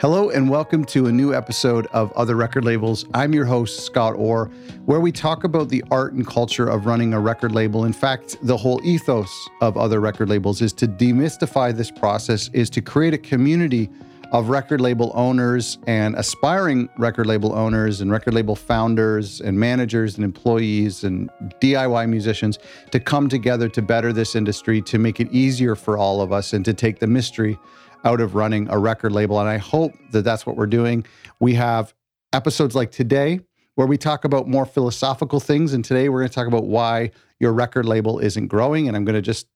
Hello, and welcome to a new episode of Other Record Labels. I'm your host, Scott Orr, where we talk about the art and culture of running a record label. In fact, the whole ethos of Other Record Labels is to demystify this process, is to create a community of record label owners and aspiring record label owners and record label founders and managers and employees and DIY musicians to come together to better this industry, to make it easier for all of us, and to take the mystery out of running a record label. And I hope that that's what we're doing. We have episodes like today where we talk about more philosophical things. And today we're going to talk about why your record label isn't growing. And I'm going to just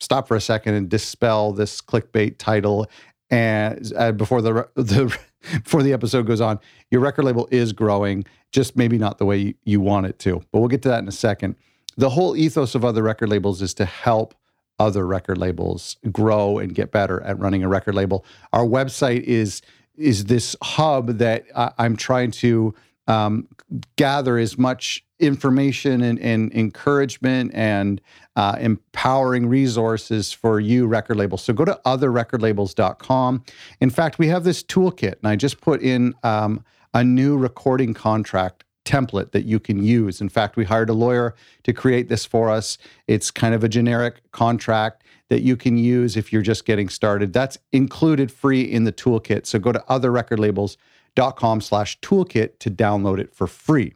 stop for a second and dispel this clickbait title. And uh, before the, the before the episode goes on, your record label is growing, just maybe not the way you, you want it to. But we'll get to that in a second. The whole ethos of other record labels is to help other record labels grow and get better at running a record label. Our website is is this hub that I, am trying to um, gather as much information and, and encouragement and uh, empowering resources for you record labels. So go to otherrecordlabels.com. In fact, we have this toolkit, and I just put in um, a new recording contract template that you can use. In fact, we hired a lawyer to create this for us. It's kind of a generic contract that you can use if you're just getting started. That's included free in the toolkit. So go to otherrecordlabels.com slash toolkit to download it for free.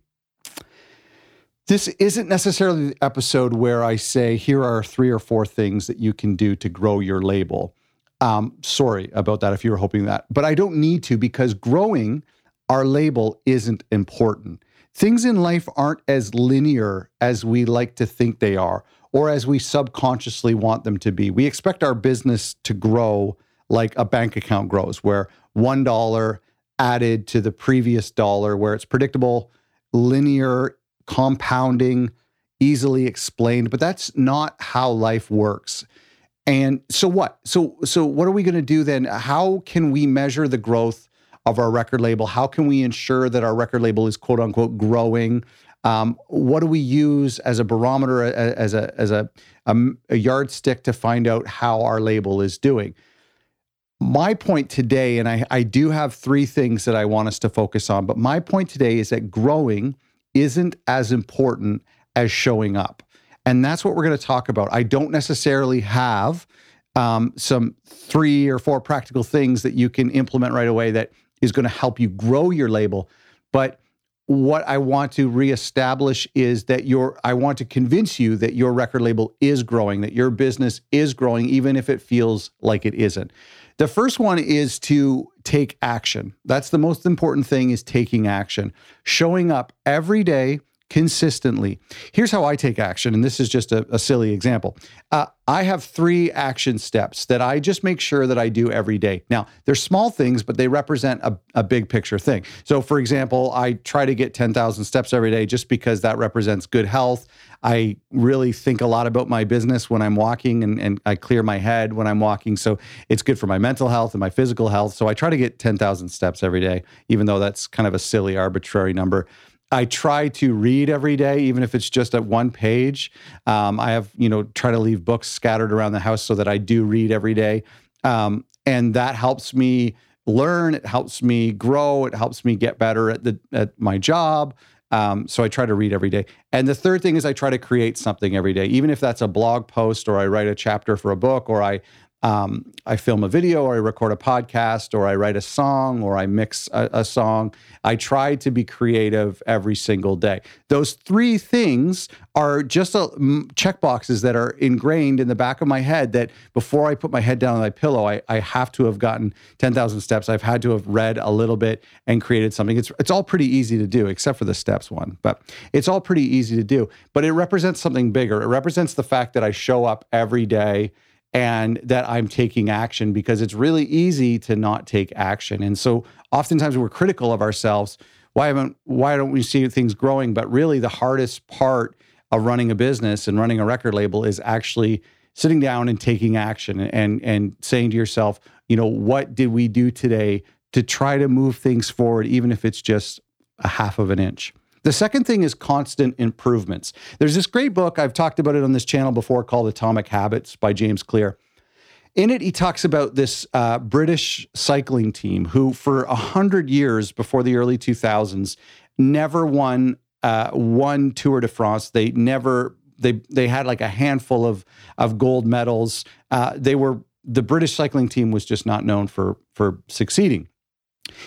This isn't necessarily the episode where I say, here are three or four things that you can do to grow your label. Um, sorry about that if you were hoping that. But I don't need to because growing our label isn't important. Things in life aren't as linear as we like to think they are, or as we subconsciously want them to be. We expect our business to grow like a bank account grows, where $1 added to the previous dollar, where it's predictable, linear, compounding, easily explained. But that's not how life works. And so what? So so what are we going to do then? How can we measure the growth of our record label? How can we ensure that our record label is quote unquote growing? Um, what do we use as a barometer, as a as a, a, a yardstick to find out how our label is doing? My point today, and I, I do have three things that I want us to focus on, but my point today is that growing isn't as important as showing up. And that's what we're going to talk about. I don't necessarily have um, some three or four practical things that you can implement right away that is going to help you grow your label. But what I want to reestablish is that your I want to convince you that your record label is growing, that your business is growing, even if it feels like it isn't. The first one is to take action. That's the most important thing is taking action. Showing up every day consistently. Here's how I take action, and this is just a, a silly example. Uh, I have three action steps that I just make sure that I do every day. Now, they're small things, but they represent a, a big picture thing. So, for example, I try to get 10,000 steps every day just because that represents good health. I really think a lot about my business when I'm walking and, and I clear my head when I'm walking. So it's good for my mental health and my physical health. So I try to get 10,000 steps every day, even though that's kind of a silly, arbitrary number. I try to read every day, even if it's just at one page. Um, I have, you know, try to leave books scattered around the house so that I do read every day. Um, and that helps me learn. It helps me grow. It helps me get better at the at my job. Um, so I try to read every day. And the third thing is I try to create something every day, even if that's a blog post or I write a chapter for a book or I um, I film a video or I record a podcast or I write a song or I mix a, a, song. I try to be creative every single day. Those three things are just a, check boxes that are ingrained in the back of my head that before I put my head down on my pillow, I, I have to have gotten 10,000 steps. I've had to have read a little bit and created something. It's, it's all pretty easy to do, except for the steps one, but it's all pretty easy to do. But it represents something bigger. It represents the fact that I show up every day and that I'm taking action because it's really easy to not take action. And so oftentimes we're critical of ourselves. Why haven't why don't we see things growing? But really the hardest part of running a business and running a record label is actually sitting down and taking action and and saying to yourself, you know, what did we do today to try to move things forward, even if it's just a half of an inch. The second thing is constant improvements. There's this great book, I've talked about it on this channel before, called Atomic Habits by James Clear. in it, he talks about this uh, British cycling team who, for a hundred years before the early 2000s, never won uh, one Tour de France. They never they they had like a handful of of gold medals. Uh, they were the British cycling team was just not known for for succeeding.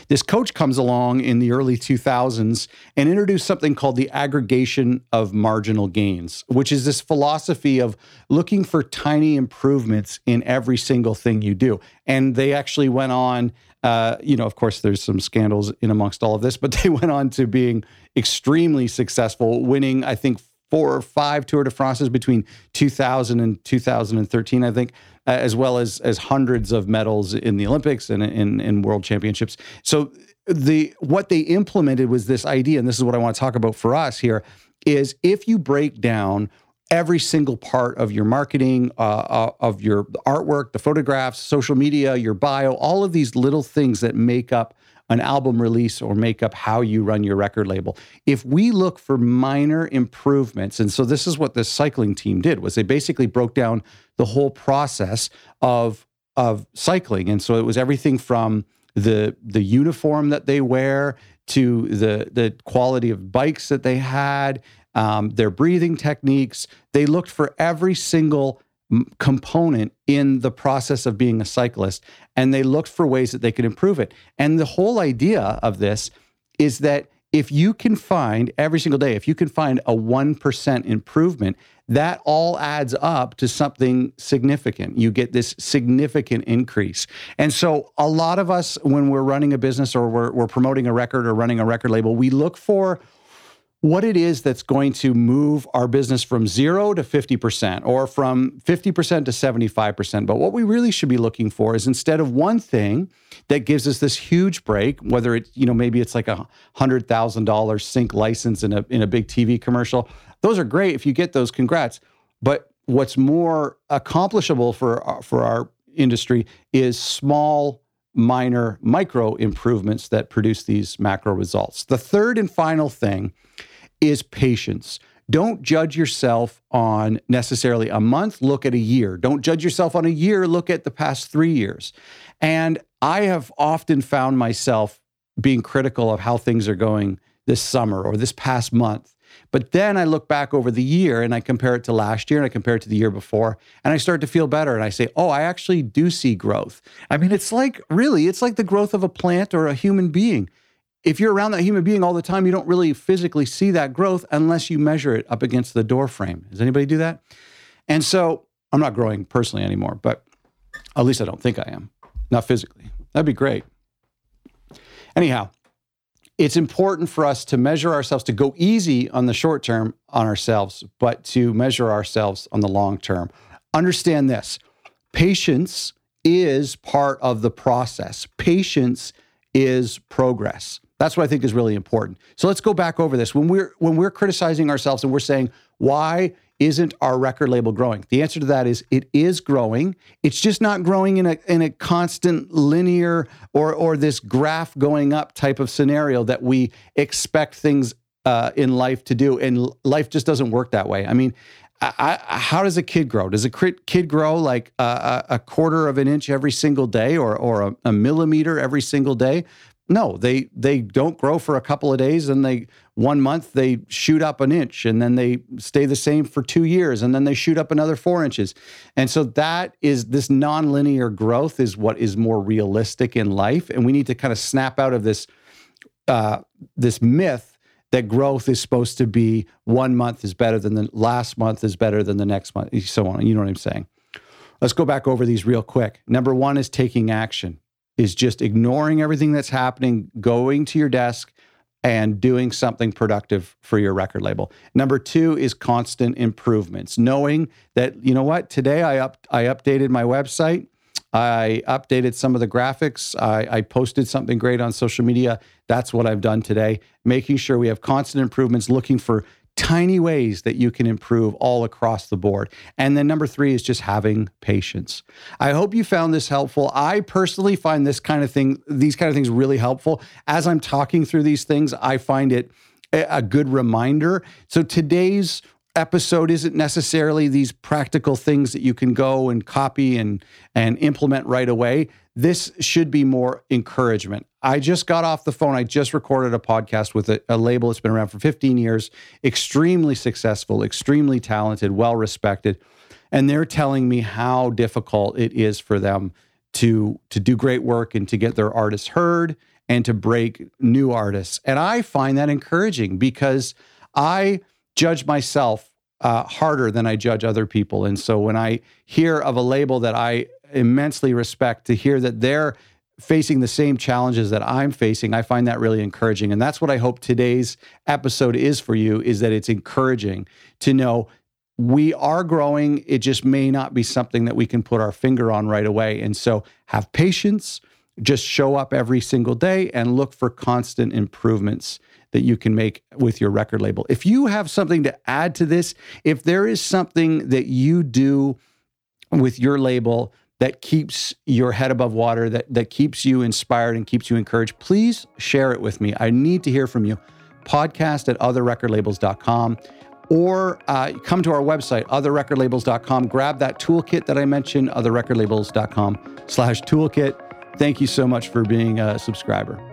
This coach comes along in the early 2000s and introduced something called the aggregation of marginal gains, which is this philosophy of looking for tiny improvements in every single thing you do. And they actually went on, uh, you know, of course, there's some scandals in amongst all of this, but they went on to being extremely successful, winning, I think, four or five Tour de France's between 2000 and 2013, I think, uh, as well as as hundreds of medals in the Olympics and in, in world championships. So the what they implemented was this idea, and this is what I want to talk about for us here, is if you break down every single part of your marketing, uh, uh, of your artwork, the photographs, social media, your bio, all of these little things that make up an album release or make up how you run your record label. If we look for minor improvements, and so this is what the cycling team did was they basically broke down the whole process of of cycling. And so it was everything from the the uniform that they wear to the the quality of bikes that they had, um, their breathing techniques. They looked for every single component in the process of being a cyclist and they looked for ways that they could improve it. And the whole idea of this is that if you can find every single day, if you can find a 1% improvement, that all adds up to something significant. You get this significant increase. And so, a lot of us, when we're running a business or we're, we're promoting a record or running a record label, we look for what it is that's going to move our business from zero to 50% or from 50% to 75%. But what we really should be looking for is instead of one thing that gives us this huge break, whether it's, you know, maybe it's like a hundred thousand dollar sync license in a in a big TV commercial. Those are great. If you get those, congrats. But what's more accomplishable for uh, for our industry is small minor micro improvements that produce these macro results. The third and final thing is patience. Don't judge yourself on necessarily a month, look at a year. Don't judge yourself on a year, look at the past three years. And I have often found myself being critical of how things are going this summer or this past month. But then I look back over the year and I compare it to last year and I compare it to the year before and I start to feel better and I say, "Oh, I actually do see growth." I mean, it's like really, it's like the growth of a plant or a human being if you're around that human being all the time, you don't really physically see that growth unless you measure it up against the door frame. Does anybody do that? And so I'm not growing personally anymore, but at least I don't think I am, not physically. That'd be great. Anyhow, it's important for us to measure ourselves, to go easy on the short term on ourselves, but to measure ourselves on the long term. Understand this patience is part of the process, patience is progress. That's what I think is really important. So let's go back over this. When we're when we're criticizing ourselves and we're saying, why isn't our record label growing? The answer to that is it is growing. It's just not growing in a in a constant linear or or this graph going up type of scenario that we expect things uh, in life to do. And life just doesn't work that way. I mean, I, how does a kid grow? Does a kid grow like a, a, quarter of an inch every single day or, or a, a, millimeter every single day? No, they they don't grow for a couple of days and they one month they shoot up an inch and then they stay the same for 2 years and then they shoot up another 4 inches. And so that is this nonlinear growth is what is more realistic in life and we need to kind of snap out of this uh, this myth that growth is supposed to be one month is better than the last month is better than the next month, so on. You know what I'm saying? Let's go back over these real quick. Number one is taking action is just ignoring everything that's happening, going to your desk and doing something productive for your record label. Number 2 is constant improvements, knowing that you know what, today I up I updated my website, I updated some of the graphics, I, I posted something great on social media. That's what I've done today, making sure we have constant improvements, looking for tiny ways that you can improve all across the board. And then number three is just having patience. I hope you found this helpful. I personally find this kind of thing, these kind of things really helpful. As I'm talking through these things, I find it a good reminder. So today's episode isn't necessarily these practical things that you can go and copy and and implement right away. This should be more encouragement. I just got off the phone. I just recorded a podcast with a, a label that's been around for 15 years, extremely successful, extremely talented, well respected, and they're telling me how difficult it is for them to to do great work and to get their artists heard and to break new artists. And I find that encouraging because I judge myself uh, harder than I judge other people. And so when I hear of a label that I immensely respect, to hear that they're facing the same challenges that I'm facing, I find that really encouraging. And that's what I hope today's episode is for you is that it's encouraging to know we are growing. It just may not be something that we can put our finger on right away. And so have patience, just show up every single day and look for constant improvements that you can make with your record label. If you have something to add to this, if there is something that you do with your label that keeps your head above water, that, that keeps you inspired and keeps you encouraged, please share it with me. I need to hear from you. Podcast at otherrecordlabels.com or uh, come to our website, otherrecordlabels.com. Grab that toolkit that I mentioned, otherrecordlabels.com slash toolkit. Thank you so much for being a subscriber.